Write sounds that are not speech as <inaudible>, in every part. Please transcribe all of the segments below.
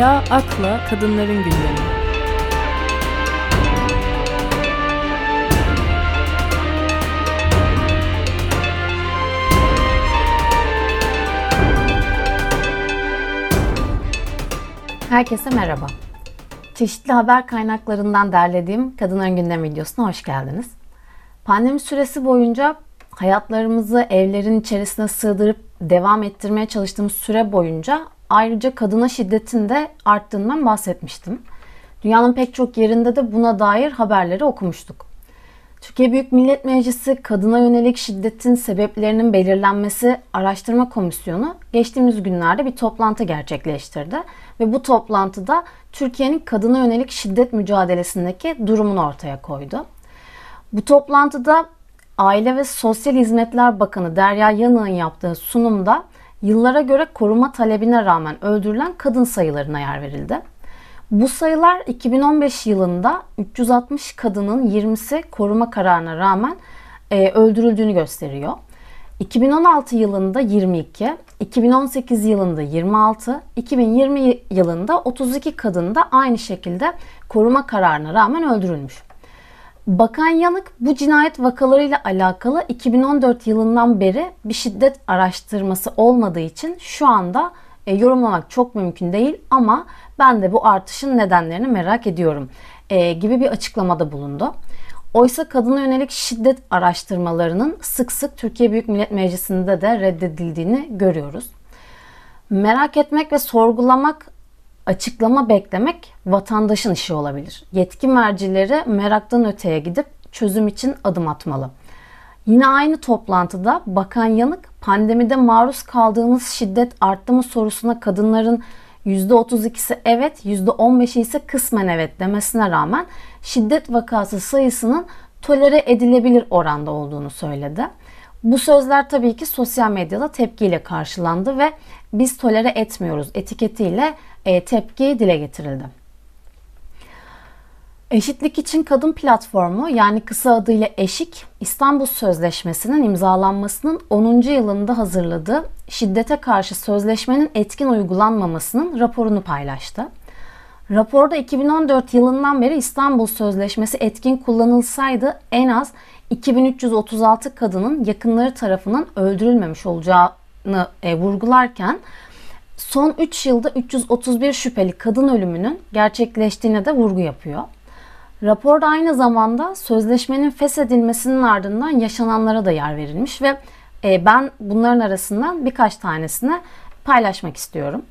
Akla Akla Kadınların Gündemi Herkese merhaba. Çeşitli haber kaynaklarından derlediğim Kadınların Gündem videosuna hoş geldiniz. Pandemi süresi boyunca hayatlarımızı evlerin içerisine sığdırıp devam ettirmeye çalıştığımız süre boyunca ayrıca kadına şiddetin de arttığından bahsetmiştim. Dünyanın pek çok yerinde de buna dair haberleri okumuştuk. Türkiye Büyük Millet Meclisi Kadına Yönelik Şiddetin Sebeplerinin Belirlenmesi Araştırma Komisyonu geçtiğimiz günlerde bir toplantı gerçekleştirdi ve bu toplantıda Türkiye'nin kadına yönelik şiddet mücadelesindeki durumunu ortaya koydu. Bu toplantıda Aile ve Sosyal Hizmetler Bakanı Derya Yanık'ın yaptığı sunumda yıllara göre koruma talebine rağmen öldürülen kadın sayılarına yer verildi. Bu sayılar 2015 yılında 360 kadının 20'si koruma kararına rağmen e, öldürüldüğünü gösteriyor. 2016 yılında 22, 2018 yılında 26, 2020 yılında 32 kadın da aynı şekilde koruma kararına rağmen öldürülmüş. Bakan Yanık bu cinayet vakalarıyla alakalı 2014 yılından beri bir şiddet araştırması olmadığı için şu anda e, yorumlamak çok mümkün değil ama ben de bu artışın nedenlerini merak ediyorum e, gibi bir açıklamada bulundu. Oysa kadına yönelik şiddet araştırmalarının sık sık Türkiye Büyük Millet Meclisi'nde de reddedildiğini görüyoruz. Merak etmek ve sorgulamak, açıklama beklemek vatandaşın işi olabilir. Yetki mercileri meraktan öteye gidip çözüm için adım atmalı. Yine aynı toplantıda Bakan Yanık pandemide maruz kaldığımız şiddet arttı mı sorusuna kadınların %32'si evet, %15'i ise kısmen evet demesine rağmen şiddet vakası sayısının tolere edilebilir oranda olduğunu söyledi. Bu sözler tabii ki sosyal medyada tepkiyle karşılandı ve biz tolere etmiyoruz etiketiyle e, tepki dile getirildi. Eşitlik için Kadın Platformu yani kısa adıyla EŞİK, İstanbul Sözleşmesi'nin imzalanmasının 10. yılında hazırladığı şiddete karşı sözleşmenin etkin uygulanmamasının raporunu paylaştı. Raporda 2014 yılından beri İstanbul Sözleşmesi etkin kullanılsaydı en az 2336 kadının yakınları tarafından öldürülmemiş olacağını e, vurgularken son 3 yılda 331 şüpheli kadın ölümünün gerçekleştiğine de vurgu yapıyor. Raporda aynı zamanda sözleşmenin feshedilmesinin ardından yaşananlara da yer verilmiş ve e, ben bunların arasından birkaç tanesini paylaşmak istiyorum.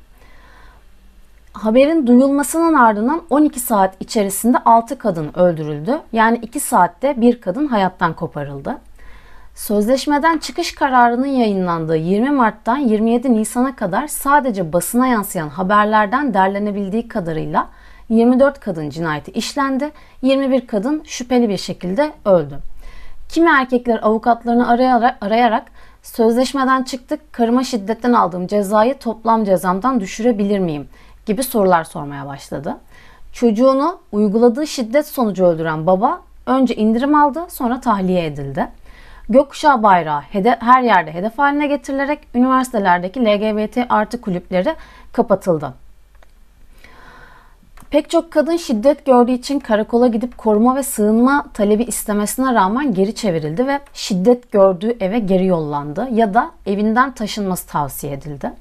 Haberin duyulmasının ardından 12 saat içerisinde 6 kadın öldürüldü. Yani 2 saatte bir kadın hayattan koparıldı. Sözleşmeden çıkış kararının yayınlandığı 20 Mart'tan 27 Nisan'a kadar sadece basına yansıyan haberlerden derlenebildiği kadarıyla 24 kadın cinayeti işlendi, 21 kadın şüpheli bir şekilde öldü. Kimi erkekler avukatlarını arayarak, sözleşmeden çıktık, karıma şiddetten aldığım cezayı toplam cezamdan düşürebilir miyim gibi sorular sormaya başladı. Çocuğunu uyguladığı şiddet sonucu öldüren baba önce indirim aldı sonra tahliye edildi. Gökkuşağı bayrağı her yerde hedef haline getirilerek üniversitelerdeki LGBT artı kulüpleri kapatıldı. Pek çok kadın şiddet gördüğü için karakola gidip koruma ve sığınma talebi istemesine rağmen geri çevrildi ve şiddet gördüğü eve geri yollandı ya da evinden taşınması tavsiye edildi.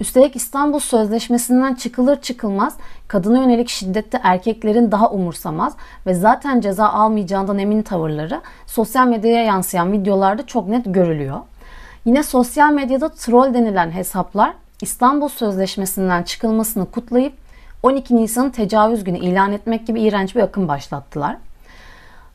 Üstelik İstanbul Sözleşmesi'nden çıkılır çıkılmaz kadına yönelik şiddette erkeklerin daha umursamaz ve zaten ceza almayacağından emin tavırları sosyal medyaya yansıyan videolarda çok net görülüyor. Yine sosyal medyada troll denilen hesaplar İstanbul Sözleşmesi'nden çıkılmasını kutlayıp 12 Nisan'ı tecavüz günü ilan etmek gibi iğrenç bir akım başlattılar.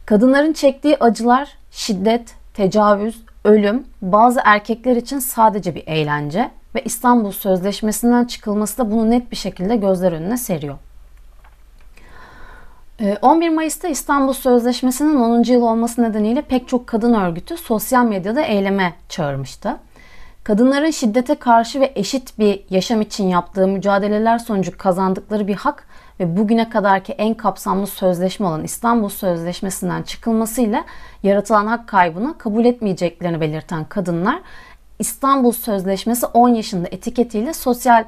Kadınların çektiği acılar, şiddet, tecavüz, ölüm bazı erkekler için sadece bir eğlence ve İstanbul Sözleşmesi'nden çıkılması da bunu net bir şekilde gözler önüne seriyor. 11 ee, Mayıs'ta İstanbul Sözleşmesi'nin 10. yıl olması nedeniyle pek çok kadın örgütü sosyal medyada eyleme çağırmıştı. Kadınların şiddete karşı ve eşit bir yaşam için yaptığı mücadeleler sonucu kazandıkları bir hak ve bugüne kadarki en kapsamlı sözleşme olan İstanbul Sözleşmesi'nden çıkılmasıyla yaratılan hak kaybını kabul etmeyeceklerini belirten kadınlar İstanbul Sözleşmesi 10 yaşında etiketiyle sosyal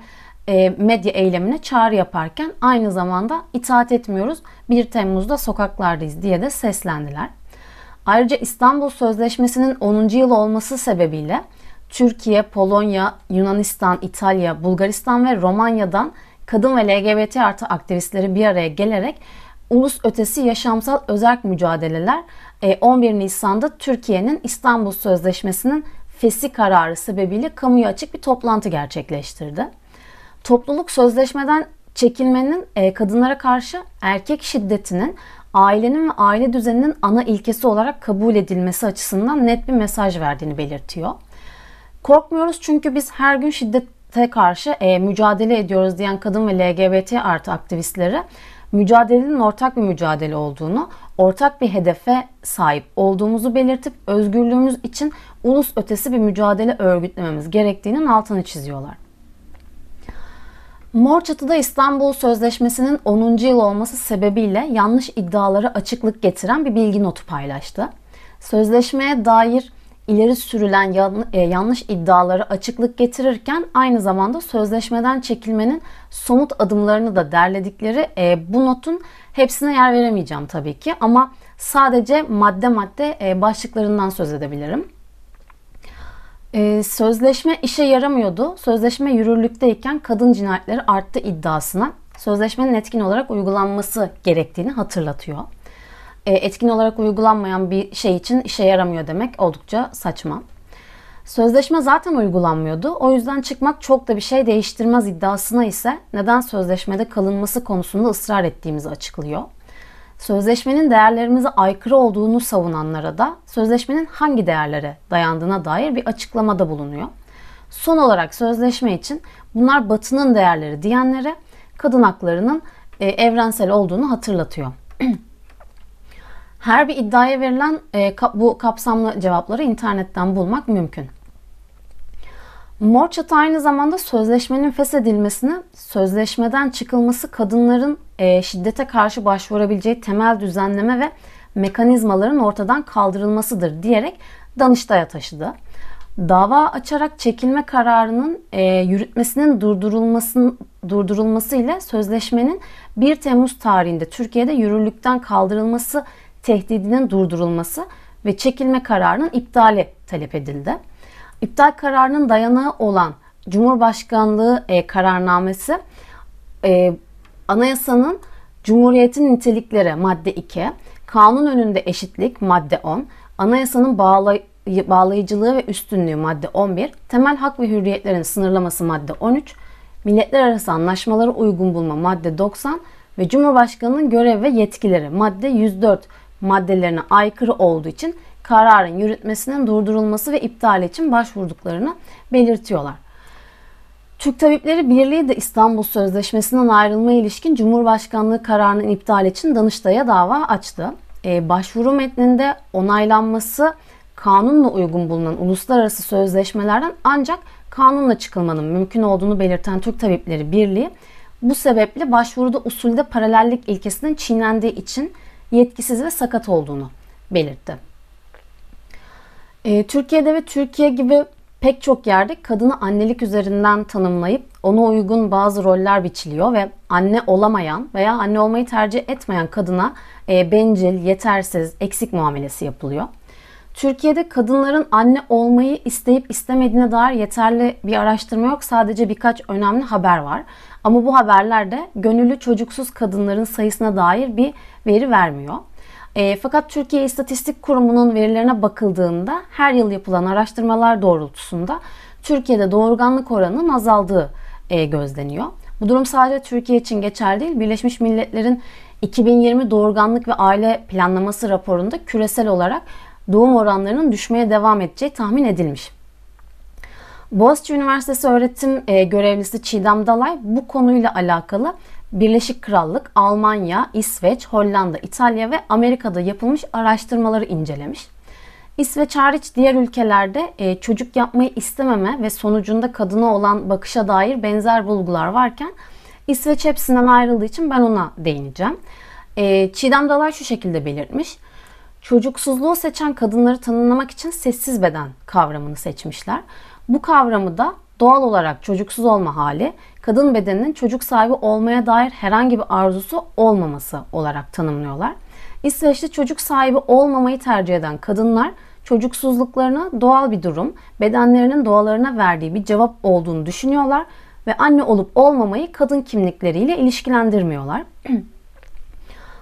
e, medya eylemine çağrı yaparken aynı zamanda itaat etmiyoruz 1 Temmuz'da sokaklardayız diye de seslendiler. Ayrıca İstanbul Sözleşmesi'nin 10. yıl olması sebebiyle Türkiye, Polonya, Yunanistan, İtalya, Bulgaristan ve Romanya'dan kadın ve LGBT artı aktivistleri bir araya gelerek ulus ötesi yaşamsal özerk mücadeleler 11 Nisan'da Türkiye'nin İstanbul Sözleşmesi'nin fesi kararı sebebiyle kamuya açık bir toplantı gerçekleştirdi. Topluluk sözleşmeden çekilmenin kadınlara karşı erkek şiddetinin ailenin ve aile düzeninin ana ilkesi olarak kabul edilmesi açısından net bir mesaj verdiğini belirtiyor. Korkmuyoruz çünkü biz her gün şiddete karşı e, mücadele ediyoruz diyen kadın ve LGBT artı aktivistleri mücadelenin ortak bir mücadele olduğunu, ortak bir hedefe sahip olduğumuzu belirtip özgürlüğümüz için ulus ötesi bir mücadele örgütlememiz gerektiğinin altını çiziyorlar. Mor Çatı'da İstanbul Sözleşmesi'nin 10. yıl olması sebebiyle yanlış iddialara açıklık getiren bir bilgi notu paylaştı. Sözleşmeye dair ileri sürülen e, yanlış iddiaları açıklık getirirken aynı zamanda sözleşmeden çekilmenin somut adımlarını da derledikleri e, bu notun hepsine yer veremeyeceğim tabii ki ama sadece madde madde e, başlıklarından söz edebilirim. Sözleşme işe yaramıyordu. Sözleşme yürürlükteyken kadın cinayetleri arttı iddiasına sözleşmenin etkin olarak uygulanması gerektiğini hatırlatıyor. E, etkin olarak uygulanmayan bir şey için işe yaramıyor demek oldukça saçma. Sözleşme zaten uygulanmıyordu. O yüzden çıkmak çok da bir şey değiştirmez iddiasına ise neden sözleşmede kalınması konusunda ısrar ettiğimizi açıklıyor. Sözleşmenin değerlerimize aykırı olduğunu savunanlara da sözleşmenin hangi değerlere dayandığına dair bir açıklamada bulunuyor. Son olarak sözleşme için bunlar batının değerleri diyenlere kadın haklarının e, evrensel olduğunu hatırlatıyor. <clears throat> Her bir iddiaya verilen e, bu kapsamlı cevapları internetten bulmak mümkün. Mor çatı aynı zamanda sözleşmenin feshedilmesini, sözleşmeden çıkılması kadınların e, şiddete karşı başvurabileceği temel düzenleme ve mekanizmaların ortadan kaldırılmasıdır diyerek Danıştay'a taşıdı. Dava açarak çekilme kararının e, yürütmesinin durdurulması, durdurulması ile sözleşmenin 1 Temmuz tarihinde Türkiye'de yürürlükten kaldırılması tehdidinin durdurulması ve çekilme kararının iptali talep edildi. İptal kararının dayanağı olan Cumhurbaşkanlığı e, kararnamesi e, anayasanın Cumhuriyetin nitelikleri madde 2, kanun önünde eşitlik madde 10, anayasanın bağlay bağlayıcılığı ve üstünlüğü madde 11, temel hak ve hürriyetlerin sınırlaması madde 13, milletler arası anlaşmaları uygun bulma madde 90 ve Cumhurbaşkanının görev ve yetkileri madde 104 maddelerine aykırı olduğu için kararın yürütmesinin durdurulması ve iptali için başvurduklarını belirtiyorlar. Türk Tabipleri Birliği de İstanbul Sözleşmesi'nden ayrılma ilişkin Cumhurbaşkanlığı kararının iptali için Danıştay'a dava açtı. Ee, başvuru metninde onaylanması kanunla uygun bulunan uluslararası sözleşmelerden ancak kanunla çıkılmanın mümkün olduğunu belirten Türk Tabipleri Birliği bu sebeple başvuruda usulde paralellik ilkesinin çiğnendiği için yetkisiz ve sakat olduğunu belirtti. E, Türkiye'de ve Türkiye gibi pek çok yerde kadını annelik üzerinden tanımlayıp ona uygun bazı roller biçiliyor ve anne olamayan veya anne olmayı tercih etmeyen kadına e, bencil, yetersiz, eksik muamelesi yapılıyor. Türkiye'de kadınların anne olmayı isteyip istemediğine dair yeterli bir araştırma yok. Sadece birkaç önemli haber var. Ama bu haberler de gönüllü çocuksuz kadınların sayısına dair bir veri vermiyor. E, fakat Türkiye İstatistik Kurumu'nun verilerine bakıldığında her yıl yapılan araştırmalar doğrultusunda Türkiye'de doğurganlık oranının azaldığı e, gözleniyor. Bu durum sadece Türkiye için geçerli değil. Birleşmiş Milletler'in 2020 doğurganlık ve aile planlaması raporunda küresel olarak doğum oranlarının düşmeye devam edeceği tahmin edilmiş. Boğaziçi Üniversitesi öğretim e, görevlisi Çiğdem Dalay bu konuyla alakalı Birleşik Krallık, Almanya, İsveç, Hollanda, İtalya ve Amerika'da yapılmış araştırmaları incelemiş. İsveç hariç diğer ülkelerde e, çocuk yapmayı istememe ve sonucunda kadına olan bakışa dair benzer bulgular varken İsveç hepsinden ayrıldığı için ben ona değineceğim. E, Çiğdem Dalay şu şekilde belirtmiş. Çocuksuzluğu seçen kadınları tanımlamak için sessiz beden kavramını seçmişler. Bu kavramı da doğal olarak çocuksuz olma hali, kadın bedeninin çocuk sahibi olmaya dair herhangi bir arzusu olmaması olarak tanımlıyorlar. İsveç'te çocuk sahibi olmamayı tercih eden kadınlar çocuksuzluklarına doğal bir durum, bedenlerinin doğalarına verdiği bir cevap olduğunu düşünüyorlar ve anne olup olmamayı kadın kimlikleriyle ilişkilendirmiyorlar. <clears throat>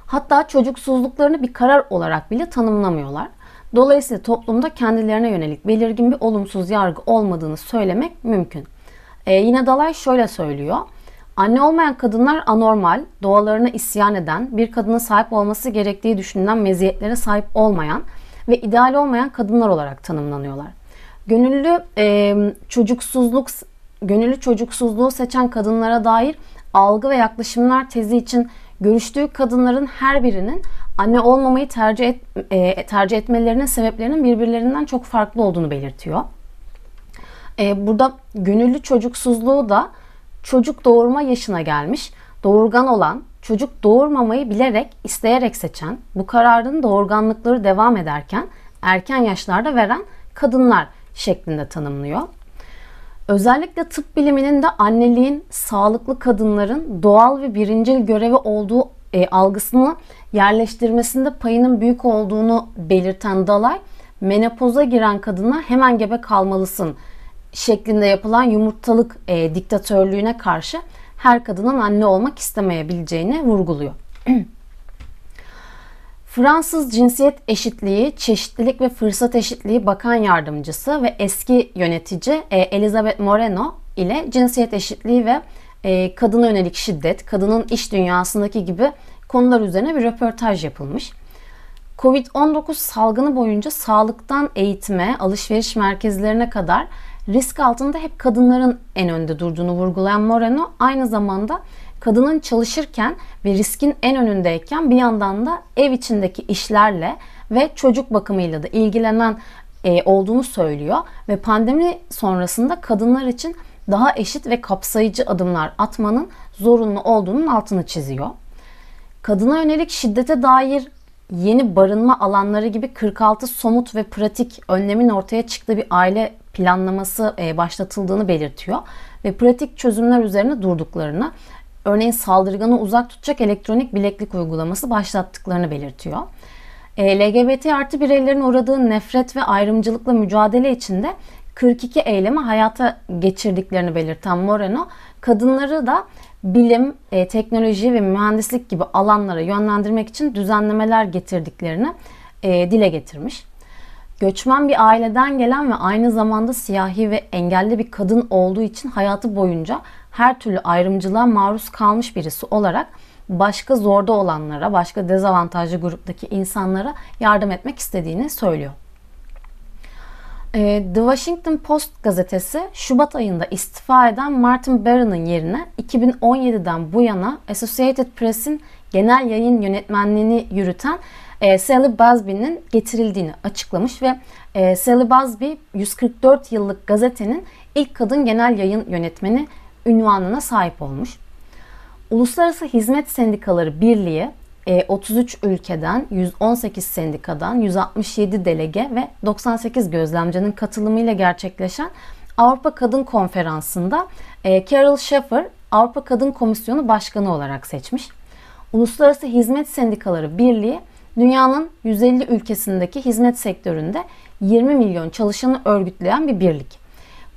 Hatta çocuksuzluklarını bir karar olarak bile tanımlamıyorlar. Dolayısıyla toplumda kendilerine yönelik belirgin bir olumsuz yargı olmadığını söylemek mümkün. Ee, yine Dalay şöyle söylüyor. Anne olmayan kadınlar anormal, doğalarına isyan eden, bir kadının sahip olması gerektiği düşünülen meziyetlere sahip olmayan ve ideal olmayan kadınlar olarak tanımlanıyorlar. Gönüllü e, çocuksuzluk, gönüllü çocuksuzluğu seçen kadınlara dair algı ve yaklaşımlar tezi için görüştüğü kadınların her birinin anne olmamayı tercih, et, e, tercih etmelerinin sebeplerinin birbirlerinden çok farklı olduğunu belirtiyor. E, burada gönüllü çocuksuzluğu da çocuk doğurma yaşına gelmiş, doğurgan olan, çocuk doğurmamayı bilerek, isteyerek seçen, bu kararın doğurganlıkları devam ederken erken yaşlarda veren kadınlar şeklinde tanımlıyor. Özellikle tıp biliminin de anneliğin sağlıklı kadınların doğal ve birincil görevi olduğu e, algısını yerleştirmesinde payının büyük olduğunu belirten Dalay, menopoza giren kadına hemen gebe kalmalısın şeklinde yapılan yumurtalık e, diktatörlüğüne karşı her kadının anne olmak istemeyebileceğini vurguluyor. <clears throat> Fransız Cinsiyet Eşitliği, Çeşitlilik ve Fırsat Eşitliği Bakan Yardımcısı ve eski yönetici e, Elizabeth Moreno ile cinsiyet eşitliği ve e, kadına yönelik şiddet, kadının iş dünyasındaki gibi konular üzerine bir röportaj yapılmış. Covid-19 salgını boyunca sağlıktan eğitime, alışveriş merkezlerine kadar risk altında hep kadınların en önde durduğunu vurgulayan Moreno aynı zamanda kadının çalışırken ve riskin en önündeyken bir yandan da ev içindeki işlerle ve çocuk bakımıyla da ilgilenen e, olduğunu söylüyor ve pandemi sonrasında kadınlar için daha eşit ve kapsayıcı adımlar atmanın zorunlu olduğunun altını çiziyor. Kadına yönelik şiddete dair yeni barınma alanları gibi 46 somut ve pratik önlemin ortaya çıktığı bir aile planlaması e, başlatıldığını belirtiyor ve pratik çözümler üzerine durduklarını, örneğin saldırganı uzak tutacak elektronik bileklik uygulaması başlattıklarını belirtiyor. E, LGBT artı bireylerin uğradığı nefret ve ayrımcılıkla mücadele içinde 42 eylemi hayata geçirdiklerini belirten Moreno, kadınları da bilim, e, teknoloji ve mühendislik gibi alanlara yönlendirmek için düzenlemeler getirdiklerini e, dile getirmiş. Göçmen bir aileden gelen ve aynı zamanda siyahi ve engelli bir kadın olduğu için hayatı boyunca her türlü ayrımcılığa maruz kalmış birisi olarak başka zorda olanlara, başka dezavantajlı gruptaki insanlara yardım etmek istediğini söylüyor. Ee, The Washington Post gazetesi Şubat ayında istifa eden Martin Barron'ın yerine 2017'den bu yana Associated Press'in genel yayın yönetmenliğini yürüten e, Sally Busby'nin getirildiğini açıklamış ve e, Sally Busby 144 yıllık gazetenin ilk kadın genel yayın yönetmeni ünvanına sahip olmuş. Uluslararası Hizmet Sendikaları Birliği 33 e, ülkeden 118 sendikadan 167 delege ve 98 gözlemcinin katılımıyla gerçekleşen Avrupa Kadın Konferansı'nda e, Carol Schaffer Avrupa Kadın Komisyonu Başkanı olarak seçmiş. Uluslararası Hizmet Sendikaları Birliği dünyanın 150 ülkesindeki hizmet sektöründe 20 milyon çalışanı örgütleyen bir birlik.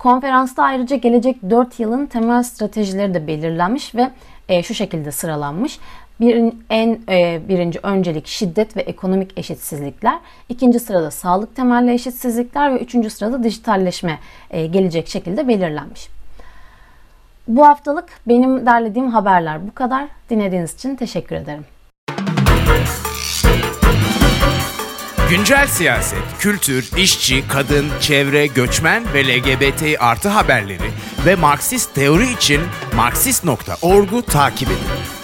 Konferansta ayrıca gelecek 4 yılın temel stratejileri de belirlenmiş ve e, şu şekilde sıralanmış. Bir, en e, birinci öncelik şiddet ve ekonomik eşitsizlikler, ikinci sırada sağlık temelli eşitsizlikler ve üçüncü sırada dijitalleşme e, gelecek şekilde belirlenmiş. Bu haftalık benim derlediğim haberler bu kadar. Dinlediğiniz için teşekkür ederim. Güncel siyaset, kültür, işçi, kadın, çevre, göçmen ve LGBT artı haberleri ve Marksist teori için Marksist.org'u takip edin.